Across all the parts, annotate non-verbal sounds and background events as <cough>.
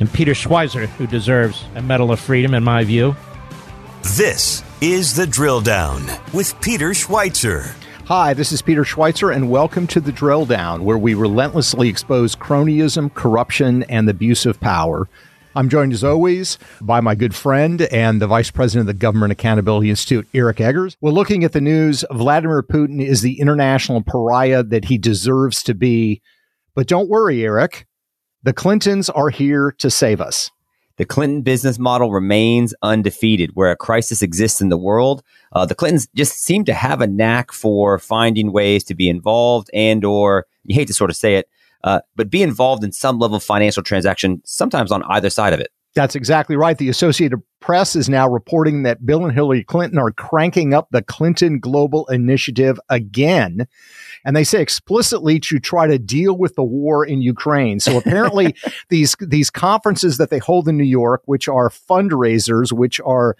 and Peter Schweizer, who deserves a Medal of Freedom, in my view. This is The Drill Down with Peter Schweizer. Hi, this is Peter Schweizer, and welcome to The Drill Down, where we relentlessly expose cronyism, corruption, and the abuse of power. I'm joined as always by my good friend and the Vice President of the Government Accountability Institute, Eric Eggers. We're looking at the news. Vladimir Putin is the international pariah that he deserves to be. But don't worry, Eric. The Clintons are here to save us. The Clinton business model remains undefeated. Where a crisis exists in the world, uh, the Clintons just seem to have a knack for finding ways to be involved and or, you hate to sort of say it, uh, but be involved in some level of financial transaction, sometimes on either side of it. That's exactly right. The Associated Press is now reporting that Bill and Hillary Clinton are cranking up the Clinton Global Initiative again. And they say explicitly to try to deal with the war in Ukraine. So apparently <laughs> these these conferences that they hold in New York, which are fundraisers, which are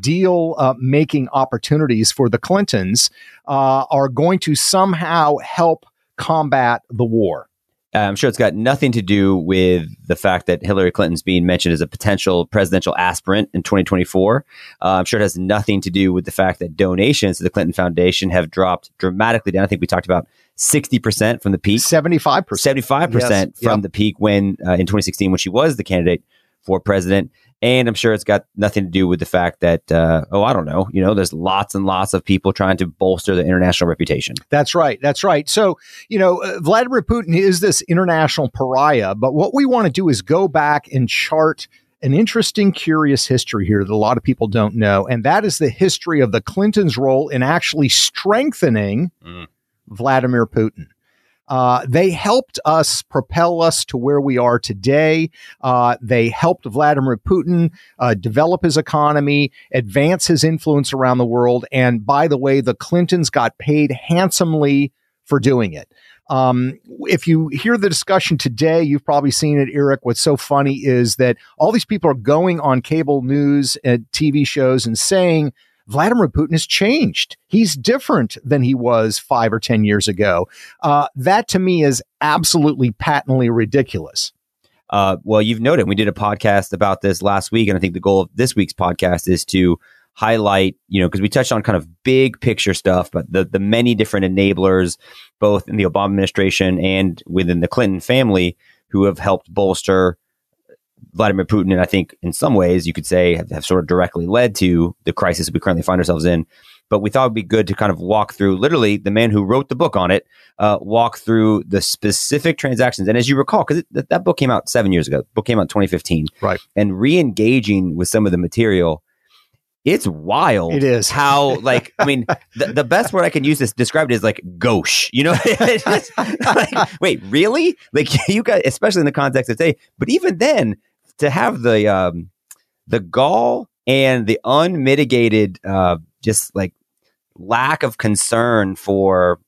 deal uh, making opportunities for the Clintons, uh, are going to somehow help combat the war. Uh, I'm sure it's got nothing to do with the fact that Hillary Clinton's being mentioned as a potential presidential aspirant in 2024. Uh, I'm sure it has nothing to do with the fact that donations to the Clinton Foundation have dropped dramatically down. I think we talked about 60% from the peak. 75%. 75% yes. from yep. the peak when uh, in 2016 when she was the candidate for president. And I'm sure it's got nothing to do with the fact that, uh, oh, I don't know, you know, there's lots and lots of people trying to bolster the international reputation. That's right. That's right. So, you know, uh, Vladimir Putin is this international pariah, but what we want to do is go back and chart an interesting, curious history here that a lot of people don't know. And that is the history of the Clintons' role in actually strengthening mm. Vladimir Putin. Uh, they helped us propel us to where we are today. Uh, they helped Vladimir Putin uh, develop his economy, advance his influence around the world. And by the way, the Clintons got paid handsomely for doing it. Um, if you hear the discussion today, you've probably seen it, Eric. What's so funny is that all these people are going on cable news and TV shows and saying Vladimir Putin has changed. He's different than he was five or 10 years ago. Uh, that to me is absolutely patently ridiculous. Uh, well, you've noted we did a podcast about this last week, and I think the goal of this week's podcast is to highlight, you know, because we touched on kind of big picture stuff, but the the many different enablers, both in the Obama administration and within the Clinton family, who have helped bolster Vladimir Putin, and I think in some ways you could say have, have, sort of directly led to the crisis we currently find ourselves in. But we thought it'd be good to kind of walk through, literally, the man who wrote the book on it, uh, walk through the specific transactions. And as you recall, because th- that book came out seven years ago, the book came out in 2015, right? And re-engaging with some of the material, it's wild. It is how <laughs> like I mean the, the best word I can use to describe it is like gauche. You know, <laughs> like, wait, really? Like <laughs> you guys, especially in the context of today. But even then, to have the um, the gall and the unmitigated uh, just like lack of concern for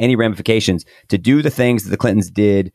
any ramifications to do the things that the Clintons did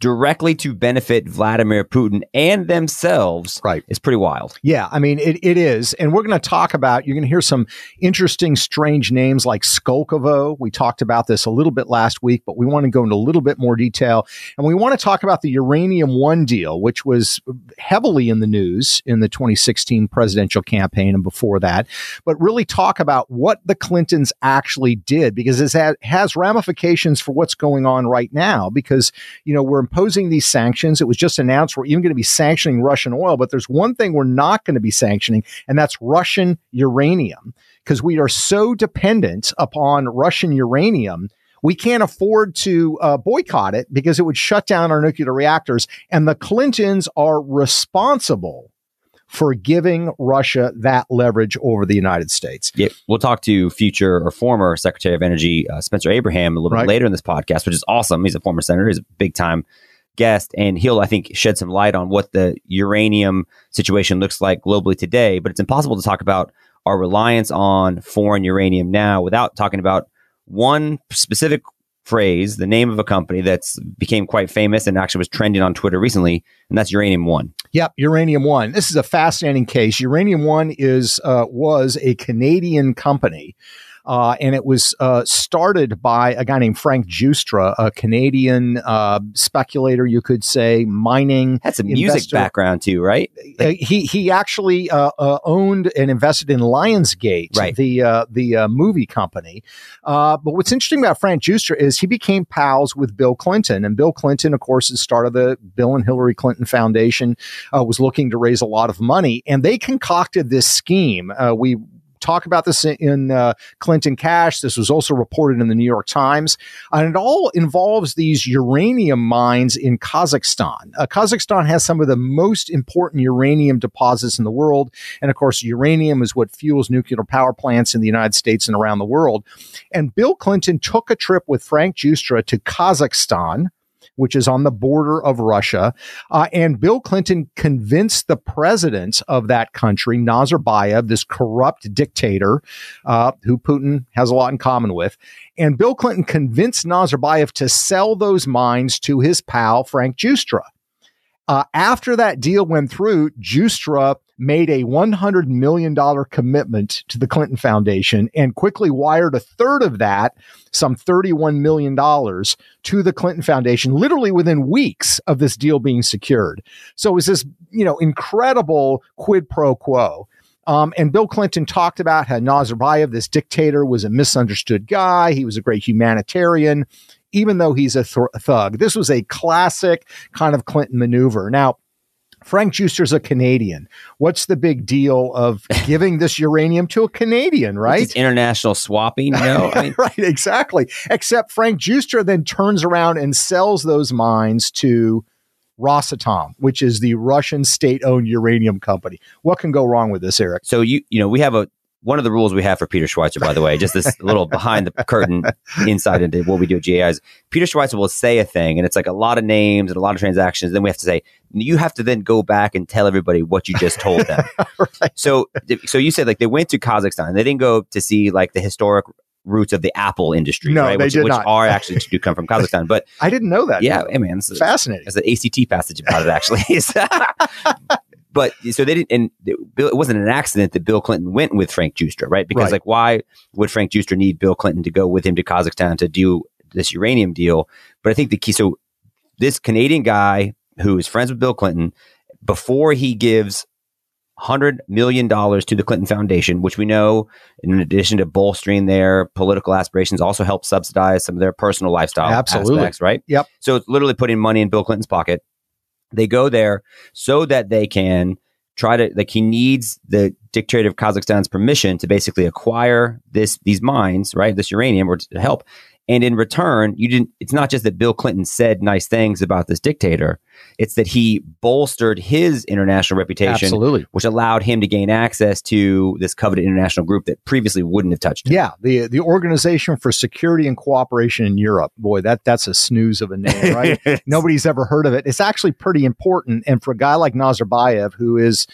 directly to benefit Vladimir Putin and themselves right. is pretty wild. Yeah, I mean, it, it is. And we're going to talk about, you're going to hear some interesting, strange names like Skolkovo. We talked about this a little bit last week, but we want to go into a little bit more detail. And we want to talk about the Uranium One deal, which was heavily in the news in the 2016 presidential campaign and before that, but really talk about what the Clintons actually did because it has ramifications for what's going on right now because, you know, we're imposing these sanctions. It was just announced we're even going to be sanctioning Russian oil, but there's one thing we're not going to be sanctioning, and that's Russian uranium, because we are so dependent upon Russian uranium. We can't afford to uh, boycott it because it would shut down our nuclear reactors. And the Clintons are responsible for giving Russia that leverage over the United States. Yeah, we'll talk to future or former Secretary of Energy uh, Spencer Abraham a little right. bit later in this podcast, which is awesome. He's a former senator. He's a big time guest, and he'll, I think, shed some light on what the uranium situation looks like globally today. But it's impossible to talk about our reliance on foreign uranium now without talking about one specific phrase, the name of a company that's became quite famous and actually was trending on Twitter recently, and that's Uranium One. Yep, Uranium One. This is a fascinating case. Uranium One is uh, was a Canadian company uh, and it was uh, started by a guy named Frank Giustra, a Canadian uh, speculator, you could say, mining. Had some music investor. background too, right? Uh, he he actually uh, uh, owned and invested in Lionsgate, right. the the movie company. but what's interesting about Frank Giustra is he became pals with Bill Clinton, and Bill Clinton, of course, is started the Bill and Hillary Clinton Foundation, was looking to raise a lot of money, and they concocted this scheme. we talk about this in uh, Clinton Cash. This was also reported in the New York Times. And it all involves these uranium mines in Kazakhstan. Uh, Kazakhstan has some of the most important uranium deposits in the world. And of course, uranium is what fuels nuclear power plants in the United States and around the world. And Bill Clinton took a trip with Frank Giustra to Kazakhstan which is on the border of Russia. Uh, and Bill Clinton convinced the president of that country, Nazarbayev, this corrupt dictator uh, who Putin has a lot in common with. And Bill Clinton convinced Nazarbayev to sell those mines to his pal, Frank Giustra. Uh, after that deal went through, Giustra made a $100 million commitment to the Clinton Foundation and quickly wired a third of that, some $31 million, to the Clinton Foundation, literally within weeks of this deal being secured. So it was this, you know, incredible quid pro quo. Um, and Bill Clinton talked about how Nazarbayev, this dictator, was a misunderstood guy. He was a great humanitarian, even though he's a th- thug. This was a classic kind of Clinton maneuver. Now, Frank Giustra's a Canadian. What's the big deal of <laughs> giving this uranium to a Canadian, right? It's international swapping, know? <laughs> I mean, <laughs> right, exactly. Except Frank Giustra then turns around and sells those mines to Rosatom, which is the Russian state-owned uranium company. What can go wrong with this, Eric? So you you know, we have a one of the rules we have for Peter Schweizer, by the way, just this little <laughs> behind the curtain insight into what we do at GAI is Peter Schweizer will say a thing and it's like a lot of names and a lot of transactions. Then we have to say, you have to then go back and tell everybody what you just told them. <laughs> right. So, so you said like they went to Kazakhstan. They didn't go to see like the historic roots of the Apple industry, no, right? They which, did which not. are <laughs> actually do come from Kazakhstan. But I didn't know that. Yeah, hey man, it's fascinating. There's an ACT passage about it actually. But so they didn't, and it wasn't an accident that Bill Clinton went with Frank Giustra, right? Because right. like, why would Frank Giustra need Bill Clinton to go with him to Kazakhstan to do this uranium deal? But I think the key, so this Canadian guy who is friends with Bill Clinton, before he gives hundred million dollars to the Clinton Foundation, which we know, in addition to bolstering their political aspirations, also helps subsidize some of their personal lifestyle Absolutely. aspects, right? Yep. So it's literally putting money in Bill Clinton's pocket. They go there so that they can try to like he needs the dictator of Kazakhstan's permission to basically acquire this these mines, right? This uranium or to help. And in return, you didn't it's not just that Bill Clinton said nice things about this dictator. It's that he bolstered his international reputation, Absolutely. which allowed him to gain access to this coveted international group that previously wouldn't have touched him. Yeah, the the Organization for Security and Cooperation in Europe. Boy, that that's a snooze of a name, right? <laughs> Nobody's ever heard of it. It's actually pretty important, and for a guy like Nazarbayev, who is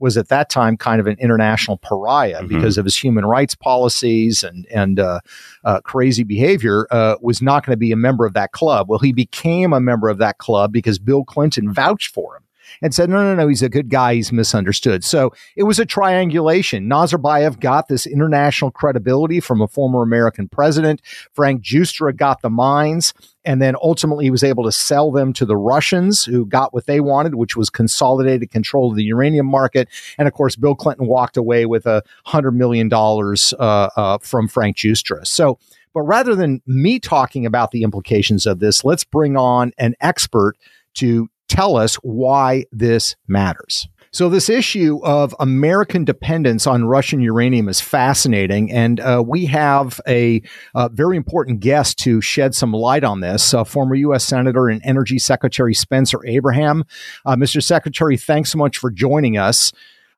was at that time kind of an international pariah mm-hmm. because of his human rights policies and and uh, uh, crazy behavior. Uh, was not going to be a member of that club. Well, he became a member of that club because Bill Clinton vouched for him and said, no, no, no, he's a good guy. He's misunderstood. So it was a triangulation. Nazarbayev got this international credibility from a former American president. Frank Giustra got the mines. And then ultimately he was able to sell them to the Russians who got what they wanted, which was consolidated control of the uranium market. And of course, Bill Clinton walked away with a hundred million dollars uh, uh, from Frank Giustra. So, but rather than me talking about the implications of this, let's bring on an expert to tell us why this matters. So, this issue of American dependence on Russian uranium is fascinating. And uh, we have a, very important guest to shed some light on this uh, former U.S. Senator and Energy Secretary Spencer Abraham. Uh, Mr. Secretary, thanks so much for joining us.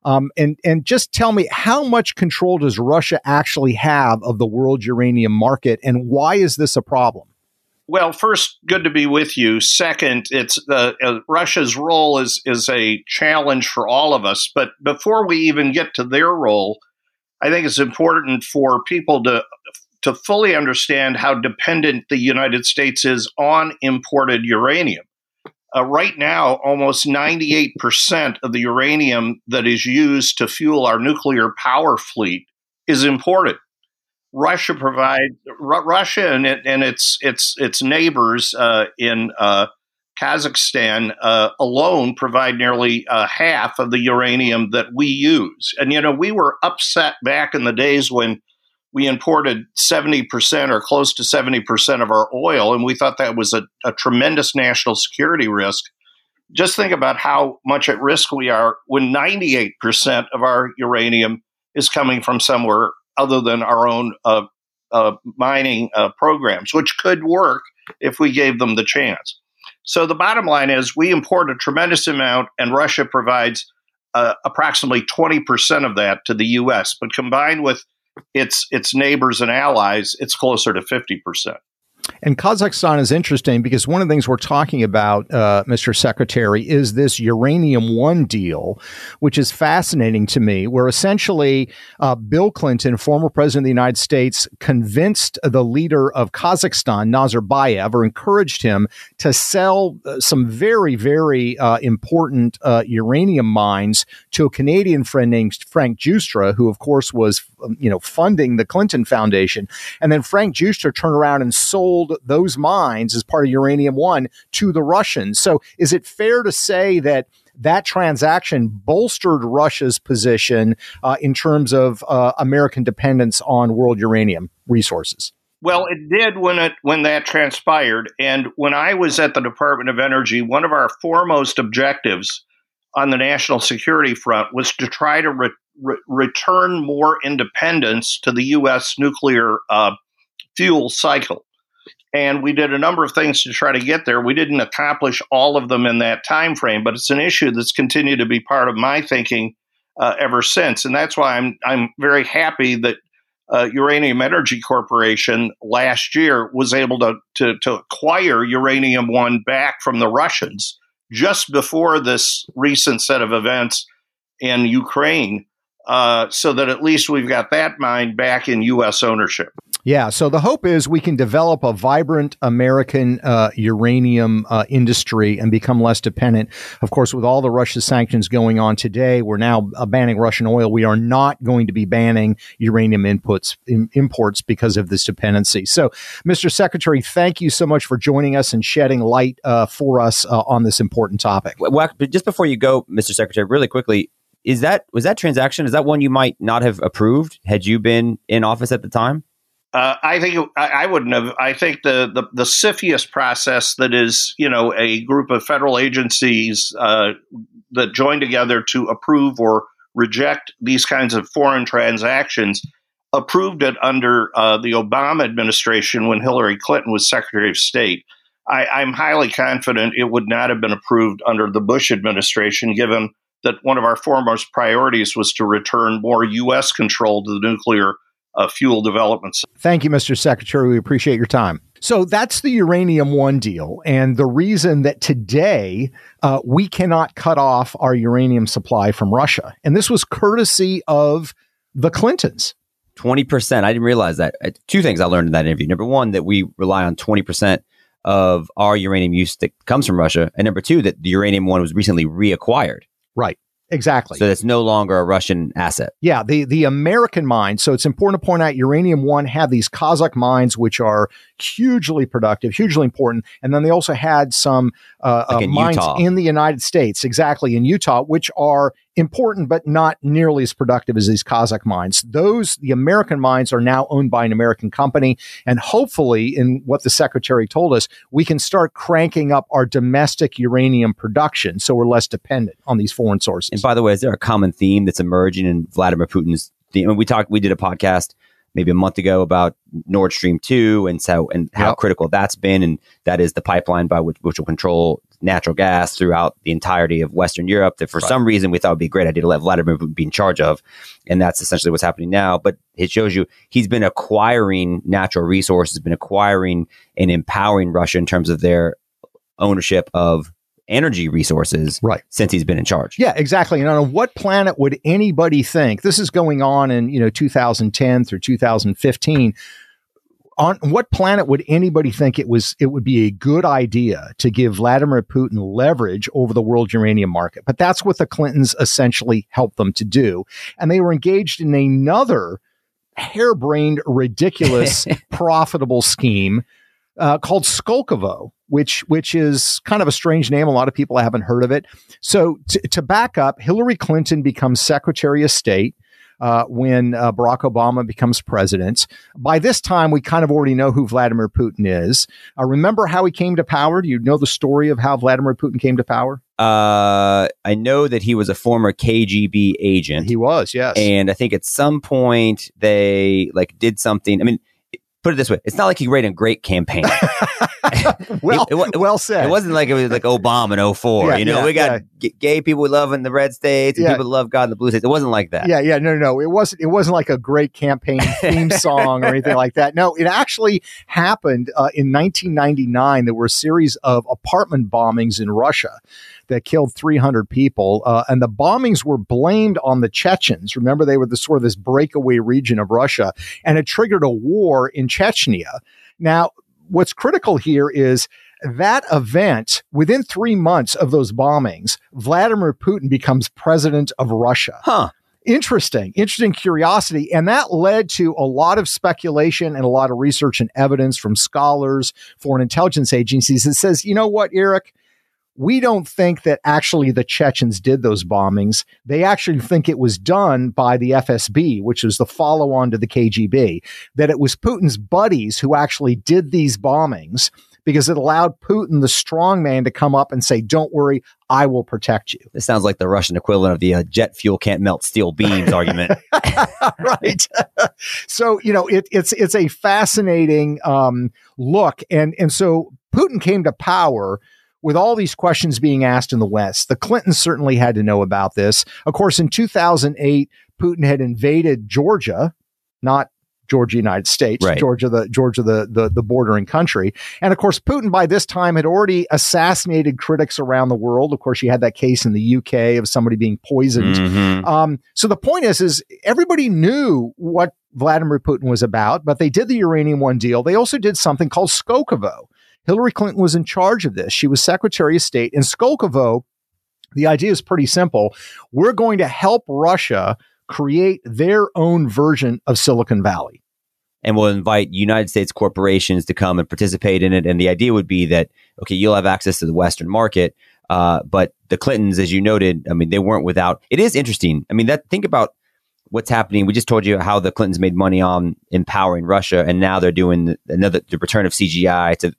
Um, and, and just tell me, how much control does Russia actually have of the world uranium market, and why is this a problem? Well, first, good to be with you. Second, it's uh, uh, Russia's role is is a challenge for all of us. But before we even get to their role, I think it's important for people to to fully understand how dependent the United States is on imported uranium. Uh, right now, almost 98% of the uranium that is used to fuel our nuclear power fleet is imported. Russia provides Russia and, it, and its its its neighbors uh, in uh, Kazakhstan uh, alone provide nearly uh, half of the uranium that we use. And you know, we were upset back in the days when we imported 70% or close to 70% of our oil, and we thought that was a, a tremendous national security risk. Just think about how much at risk we are when 98% of our uranium is coming from somewhere other than our own uh, uh, mining uh, programs, which could work if we gave them the chance. So the bottom line is we import a tremendous amount, and Russia provides uh, approximately 20% of that to the U.S. But combined with its its neighbors and allies, it's closer to 50%. And Kazakhstan is interesting because one of the things we're talking about, uh, Mr. Secretary, is this Uranium One deal, which is fascinating to me, where essentially uh, Bill Clinton, former president of the United States, convinced the leader of Kazakhstan, Nazarbayev, or encouraged him to sell uh, some very, very uh, important uh, uranium mines to a Canadian friend named Frank Giustra, who, of course, was um, you know funding the Clinton Foundation. And then Frank Giustra turned around and sold those mines as part of Uranium One to the Russians. So is it fair to say that? That transaction bolstered Russia's position uh, in terms of uh, American dependence on world uranium resources. Well, it did when it when that transpired, and when I was at the Department of Energy, one of our foremost objectives on the national security front was to try to re- re- return more independence to the U.S. nuclear uh, fuel cycle and we did a number of things to try to get there. We didn't accomplish all of them in that time frame, but it's an issue that's continued to be part of my thinking uh, ever since, and that's why I'm I'm very happy that uh, Uranium Energy Corporation last year was able to, to to acquire Uranium One back from the Russians just before this recent set of events in Ukraine, uh, so that at least we've got that mine back in U.S. ownership. Yeah. So the hope is we can develop a vibrant American uh, uranium uh, industry and become less dependent. Of course, with all the Russia sanctions going on today, we're now uh, banning Russian oil. We are not going to be banning uranium inputs in, imports because of this dependency. So, Mr. Secretary, thank you so much for joining us and shedding light uh, for us uh, on this important topic. Well, just before you go, Mr. Secretary, really quickly, is that was that transaction? Is that one you might not have approved had you been in office at the time? Uh, I think I, I, wouldn't have. I think the, the, the CFIUS process that is, you know, a group of federal agencies uh, that join together to approve or reject these kinds of foreign transactions approved it under uh, the Obama administration when Hillary Clinton was Secretary of State. I, I'm highly confident it would not have been approved under the Bush administration, given that one of our foremost priorities was to return more U.S. control to the nuclear uh, fuel developments. Thank you, Mr. Secretary. We appreciate your time. So that's the Uranium One deal. And the reason that today uh, we cannot cut off our uranium supply from Russia. And this was courtesy of the Clintons. 20%. I didn't realize that. Two things I learned in that interview. Number one, that we rely on 20% of our uranium use that comes from Russia. And number two, that the Uranium One was recently reacquired. Right. Exactly. So it's no longer a Russian asset. Yeah, the the American mines. So it's important to point out Uranium One had these Kazakh mines, which are hugely productive, hugely important, and then they also had some uh, like uh, in mines Utah. in the United States, exactly in Utah, which are important but not nearly as productive as these Kazakh mines. Those, the American mines, are now owned by an American company. And hopefully, in what the secretary told us, we can start cranking up our domestic uranium production so we're less dependent on these foreign sources. And by the way, is there a common theme that's emerging in Vladimir Putin's theme? We talked, we did a podcast maybe a month ago about Nord Stream 2 and so and how yep. critical that's been and that is the pipeline by which which will control natural gas throughout the entirety of Western Europe that for Right. some reason we thought would be a great idea to let Vladimir be in charge of. And that's essentially what's happening now. But it shows you he's been acquiring natural resources, been acquiring and empowering Russia in terms of their ownership of energy resources Right. since he's been in charge. Yeah, exactly. And on what planet would anybody think this is going on in you know 2010 through 2015? On what planet would anybody think it was it would be a good idea to give Vladimir Putin leverage over the world uranium market? But that's what the Clintons essentially helped them to do, and they were engaged in another harebrained, ridiculous, <laughs> profitable scheme uh, called Skolkovo, which which is kind of a strange name. A lot of people haven't heard of it. So t- to back up, Hillary Clinton becomes Secretary of State. Uh, when uh, Barack Obama becomes president. By this time, we kind of already know who Vladimir Putin is. Uh, remember how he came to power? Do you know the story of how Vladimir Putin came to power? Uh, I know that he was a former KGB agent. He was, yes. and I think at some point they like did something. I mean, put it this way: it's not like he ran a great campaign. <laughs> <laughs> well, it it- well said. It wasn't like it was like Obama in 04. Yeah, you know, yeah, we got yeah. gay people we love in the red states and people love God in the blue states. It wasn't like that. Yeah, yeah, no, no, no. It wasn't. It wasn't like a great campaign <laughs> theme song or anything like that. No, it actually happened uh, in 1999. There were a series of apartment bombings in Russia that killed 300 people, uh, and the bombings were blamed on the Chechens. Remember, they were the sort of this breakaway region of Russia, and it triggered a war in Chechnya. Now, what's critical here is that event, within three months of those bombings, Vladimir Putin becomes president of Russia Huh. interesting, interesting curiosity. And that led to a lot of speculation and a lot of research and evidence from scholars, foreign intelligence agencies that says, you know what, Eric? We don't think that actually the Chechens did those bombings. They actually think it was done by the FSB, which was the follow on to the KGB, that it was Putin's buddies who actually did these bombings because it allowed Putin, the strongman, to come up and say, don't worry, I will protect you. This sounds like the Russian equivalent of the uh, jet fuel can't melt steel beams argument. <laughs> right. <laughs> so you know it, it's it's a fascinating um, look, and and so Putin came to power with all these questions being asked in the West. The Clintons certainly had to know about this. Of course, in 2008, Putin had invaded Georgia, not Georgia, United States, Right. Georgia, the Georgia, the, the the bordering country, and of course, Putin by this time had already assassinated critics around the world. Of course, you had that case in the UK of somebody being poisoned. Mhm. Um, so the point is, is everybody knew what Vladimir Putin was about, but they did the uranium one deal. They also did something called Skolkovo. Hillary Clinton was in charge of this. She was Secretary of State. In Skolkovo, the idea is pretty simple. We're going to help Russia create their own version of Silicon Valley. and we'll invite United States corporations to come and participate in it. And the idea would be that okay, you'll have access to the Western market, uh, but the Clintons, as you noted, I mean, they weren't without. It is interesting. I mean, that think about what's happening. We just told you how the Clintons made money on empowering Russia, and now they're doing another the return of CGI to.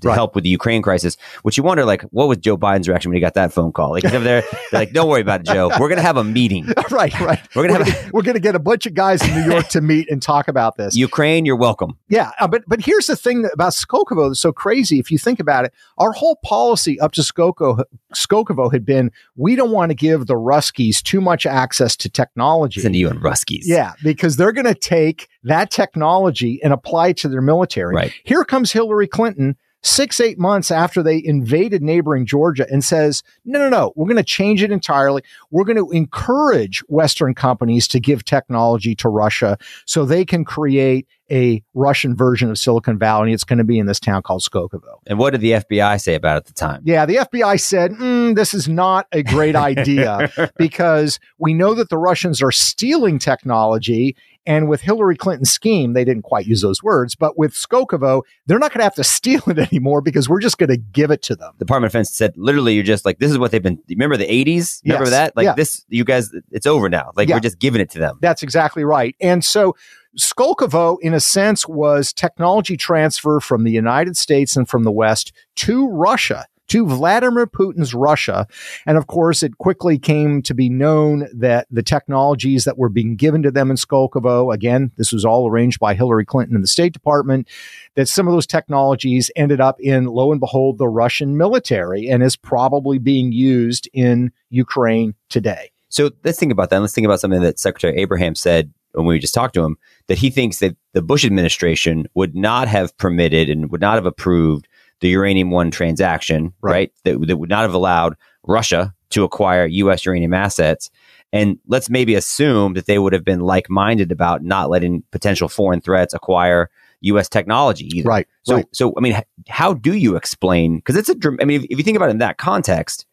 To Right. help with the Ukraine crisis, which you wonder, like, what was Joe Biden's reaction when he got that phone call? Like, he's over there, they're like, "Don't worry about it, Joe. We're gonna have a meeting. <laughs> right, right. We're gonna have a, We're going to get a bunch of guys in New York to meet and talk about this. Ukraine. You're welcome." Yeah, uh, but but here's the thing about Skolkovo that's so crazy. If you think about it, our whole policy up to Skoko, Skolkovo had been we don't want to give the Ruskies too much access to technology. Listen to you and Ruskies. Yeah, because they're going to take that technology and apply it to their military. Right. Here comes Hillary Clinton. Six, eight months after they invaded neighboring Georgia and says, no, no, no, we're going to change it entirely. We're going to encourage Western companies to give technology to Russia so they can create a Russian version of Silicon Valley. And it's going to be in this town called Skolkovo. And what did the FBI say about it at the time? Yeah, the FBI said, mm, this is not a great idea <laughs> because we know that the Russians are stealing technology. And with Hillary Clinton's scheme, they didn't quite use those words, but with Skolkovo, they're not going to have to <laughs> steal it anymore because we're just going to give it to them. The Department of Defense said literally, you're just like, this is what they've been. Remember the 80s? Remember Yes. that? Like Yeah. this, you guys, it's over now. Like Yeah. we're just giving it to them. That's exactly right. And so Skolkovo, in a sense, was technology transfer from the United States and from the West to Russia to Vladimir Putin's Russia. And of course, it quickly came to be known that the technologies that were being given to them in Skolkovo, again, this was all arranged by Hillary Clinton and the State Department, that some of those technologies ended up in, lo and behold, the Russian military and is probably being used in Ukraine today. So let's think about that. Let's think about something that Secretary Abraham said when we just talked to him that he thinks that the Bush administration would not have permitted and would not have approved the uranium one transaction, right? right? That, that would not have allowed Russia to acquire U.S. uranium assets. And let's maybe assume that they would have been like minded about not letting potential foreign threats acquire U.S. technology either. Right. So, right. so I mean, how do you explain? Because it's a, I mean, if, if you think about it in that context,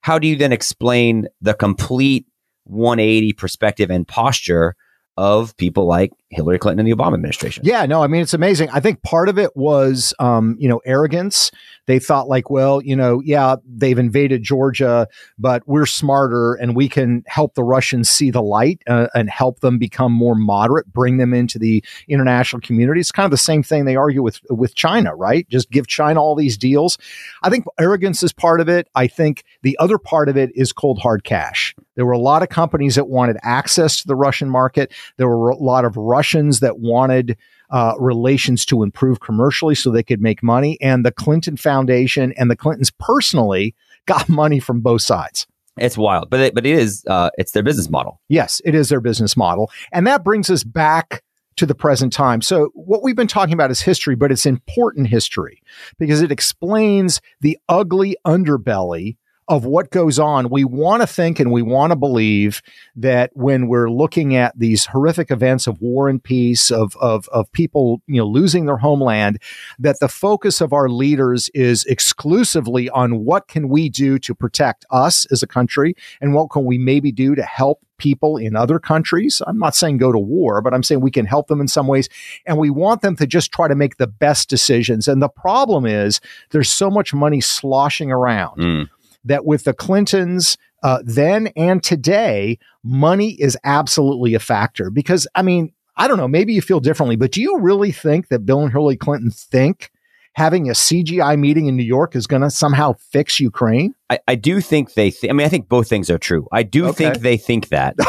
how do you then explain the complete 180 perspective and posture of people like Hillary Clinton and the Obama administration. Yeah, no, I mean it's amazing. I think part of it was, um, you know, arrogance. They thought like, well, you know, yeah, they've invaded Georgia, but we're smarter and we can help the Russians see the light uh, and help them become more moderate, bring them into the international community. It's kind of the same thing they argue with with China, right? Just give China all these deals. I think arrogance is part of it. I think the other part of it is cold hard cash. There were a lot of companies that wanted access to the Russian market. There were a lot of Russians that wanted uh, relations to improve commercially so they could make money. And the Clinton Foundation and the Clintons personally got <laughs> money from both sides. It's wild, but it, but it is uh, it's their business model. Yes, it is their business model, and that brings us back to the present time. So what we've been talking about is history, but it's important history because it explains the ugly underbelly of what goes on, we want to think and we want to believe that when we're looking at these horrific events of war and peace, of, of, of people, you know, losing their homeland, that the focus of our leaders is exclusively on what can we do to protect us as a country and what can we maybe do to help people in other countries. I'm not saying go to war, but I'm saying we can help them in some ways. And we want them to just try to make the best decisions. And the problem is there's so much money sloshing around. Mm that with the Clintons uh, then and today, money is absolutely a factor. Because, I mean, I don't know, maybe you feel differently, but do you really think that Bill and Hillary Clinton think having a CGI meeting in New York is going to somehow fix Ukraine? I, I do think they, th- I mean, I think both things are true. I do okay. think they think that. <laughs>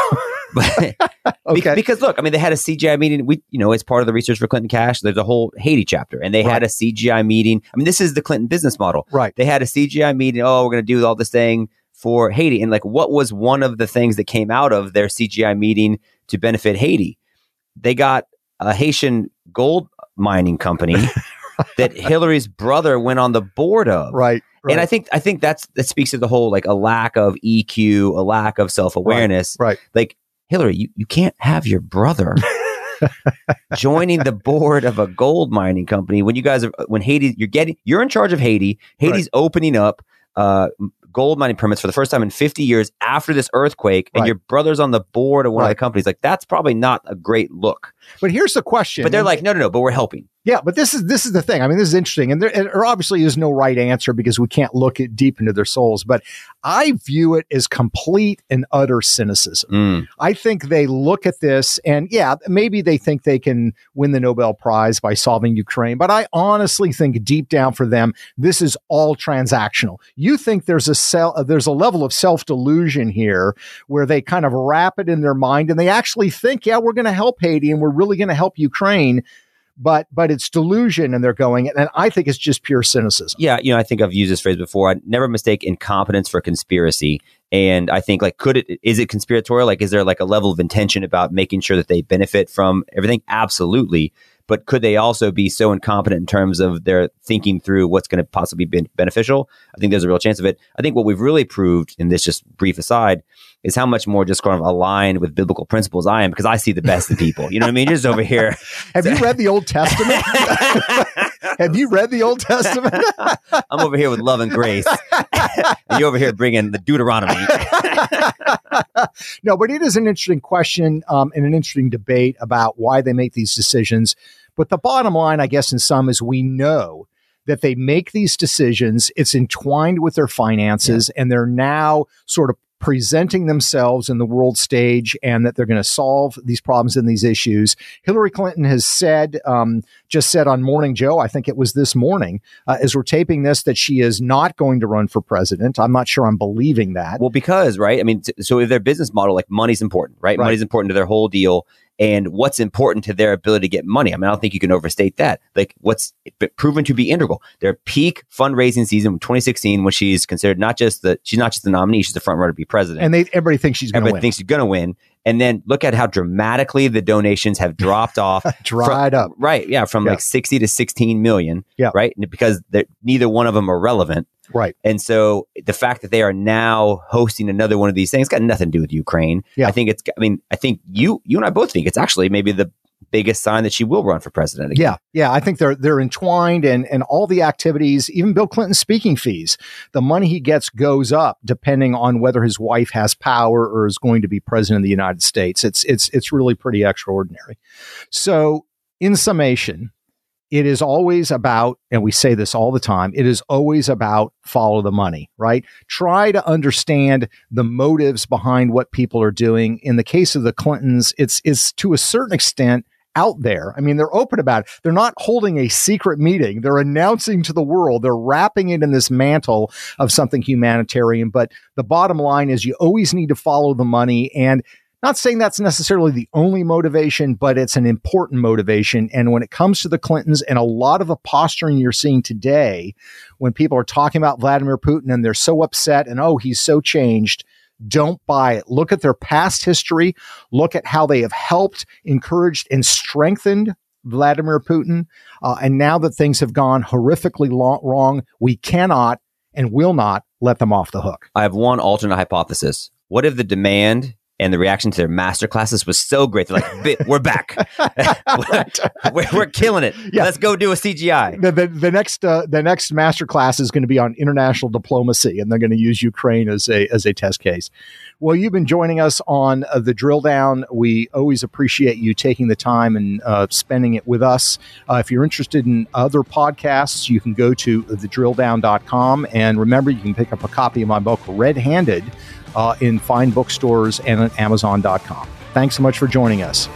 <laughs> okay. Because look, I mean, they had a CGI meeting. We, you know, it's part of the research for Clinton Cash. There's a whole Haiti chapter, and they right. had a CGI meeting. I mean, this is the Clinton business model, right? They had a CGI meeting. Oh, we're going to do all this thing for Haiti, and like, what was one of the things that came out of their CGI meeting to benefit Haiti? They got a Haitian gold mining company <laughs> <laughs> that Hillary's brother went on the board of, right? Right. And I think I think that's that speaks to the whole like a lack of EQ, a lack of self awareness. Right, right. Like Hillary, you, you can't have your brother <laughs> joining the board of a gold mining company when you guys are when Haiti you're getting you're in charge of Haiti. Haiti's right. opening up uh, gold mining permits for the first time in 50 years after this earthquake, and right. your brother's on the board of one right. of the companies. Like that's probably not a great look. But here's the question. But they're like, no, no, no. But we're helping. Yeah, but this is this is the thing. I mean, this is interesting, and there, there obviously is no right answer because we can't look deep into their souls. But I view it as complete and utter cynicism. Mm. I think they look at this, and yeah, maybe they think they can win the Nobel Prize by solving Ukraine. But I honestly think deep down for them, this is all transactional. You think there's a cell, uh, there's a level of self delusion here where they kind of wrap it in their mind, and they actually think, yeah, we're going to help Haiti, and we're really going to help Ukraine but but it's delusion and they're going and i think it's just pure cynicism. Yeah you know i think i've used this phrase before. I never mistake incompetence for conspiracy and i think like could it is it conspiratorial like is there like a level of intention about making sure that they benefit from everything absolutely but could they also be so incompetent in terms of their thinking through what's going to possibly be beneficial? I think there's a real chance of it. I think what we've really proved in this just brief aside is how much more just kind of aligned with biblical principles I am because I see the best in people. You know what I mean? Just over here. <laughs> Have you read the Old Testament? <laughs> Have you read the Old Testament? <laughs> I'm over here with love and grace. <laughs> and you're over here bringing the Deuteronomy. <laughs> no, but it is an interesting question um, and an interesting debate about why they make these decisions. But the bottom line, I guess, in some is we know that they make these decisions. It's entwined with their finances, yeah. and they're now sort of presenting themselves in the world stage and that they're going to solve these problems and these issues. Hillary Clinton has said, um, just said on Morning Joe, I think it was this morning, uh, as we're taping this, that she is not going to run for president. I'm not sure I'm believing that. Well, because, right? I mean, t- so if their business model, like money's important, right? Right. Money's important to their whole deal. And what's important to their ability to get money? I mean, I don't think you can overstate that. Like, what's proven to be integral? Their peak fundraising season, 2016, when she's considered not just the she's not just the nominee, she's the front runner to be president. And they everybody thinks she's going to Everybody win. thinks she's going to win. And then look at how dramatically the donations have dropped off. <laughs> Dried from- up. Right. Yeah. From Yeah. like 60 to 16 million. Yeah. Right. Because neither one of them are relevant. Right. And so the fact that they are now hosting another one of these things got nothing to do with Ukraine. Yeah. I think it's, I mean, I think you, you and I both think it's actually maybe the biggest sign that she will run for president again. Yeah, yeah, I think they're they're entwined, and and all the activities, even Bill Clinton's speaking fees, the money he gets goes up depending on whether his wife has power or is going to be president of the United States. It's it's it's really pretty extraordinary. So, in summation, it is always about, and we say this all the time, it is always about follow the money, right? Try to understand the motives behind what people are doing. In the case of the Clintons, it's it's to a certain extent out there. I mean, they're open about it. They're not holding a secret meeting. They're announcing to the world. They're wrapping it in this mantle of something humanitarian. But the bottom line is you always need to follow the money. And not saying that's necessarily the only motivation, but it's an important motivation. And when it comes to the Clintons and a lot of the posturing you're seeing today, when people are talking about Vladimir Putin and they're so upset and, oh, he's so changed, don't buy it. Look at their past history. Look at how they have helped, encouraged, and strengthened Vladimir Putin. Uh, and now that things have gone horrifically lo- wrong, we cannot and will not let them off the hook. I have one alternate hypothesis. What if the demand and the reaction to their master classes was so great? They're like, "Bi- we're back. <laughs> <laughs> we're, we're killing it. Yeah. Let's go do a CGI. The, the, the next uh, the next master class is going to be on international diplomacy, and they're going to use Ukraine as a as a test case. Well, you've been joining us on uh, the drill down. We always appreciate you taking the time and uh, spending it with us. Uh, if you're interested in other podcasts, you can go to thedrilldown.com. And remember, you can pick up a copy of my book, Red Handed, uh, in fine bookstores and at Amazon.com. Thanks so much for joining us.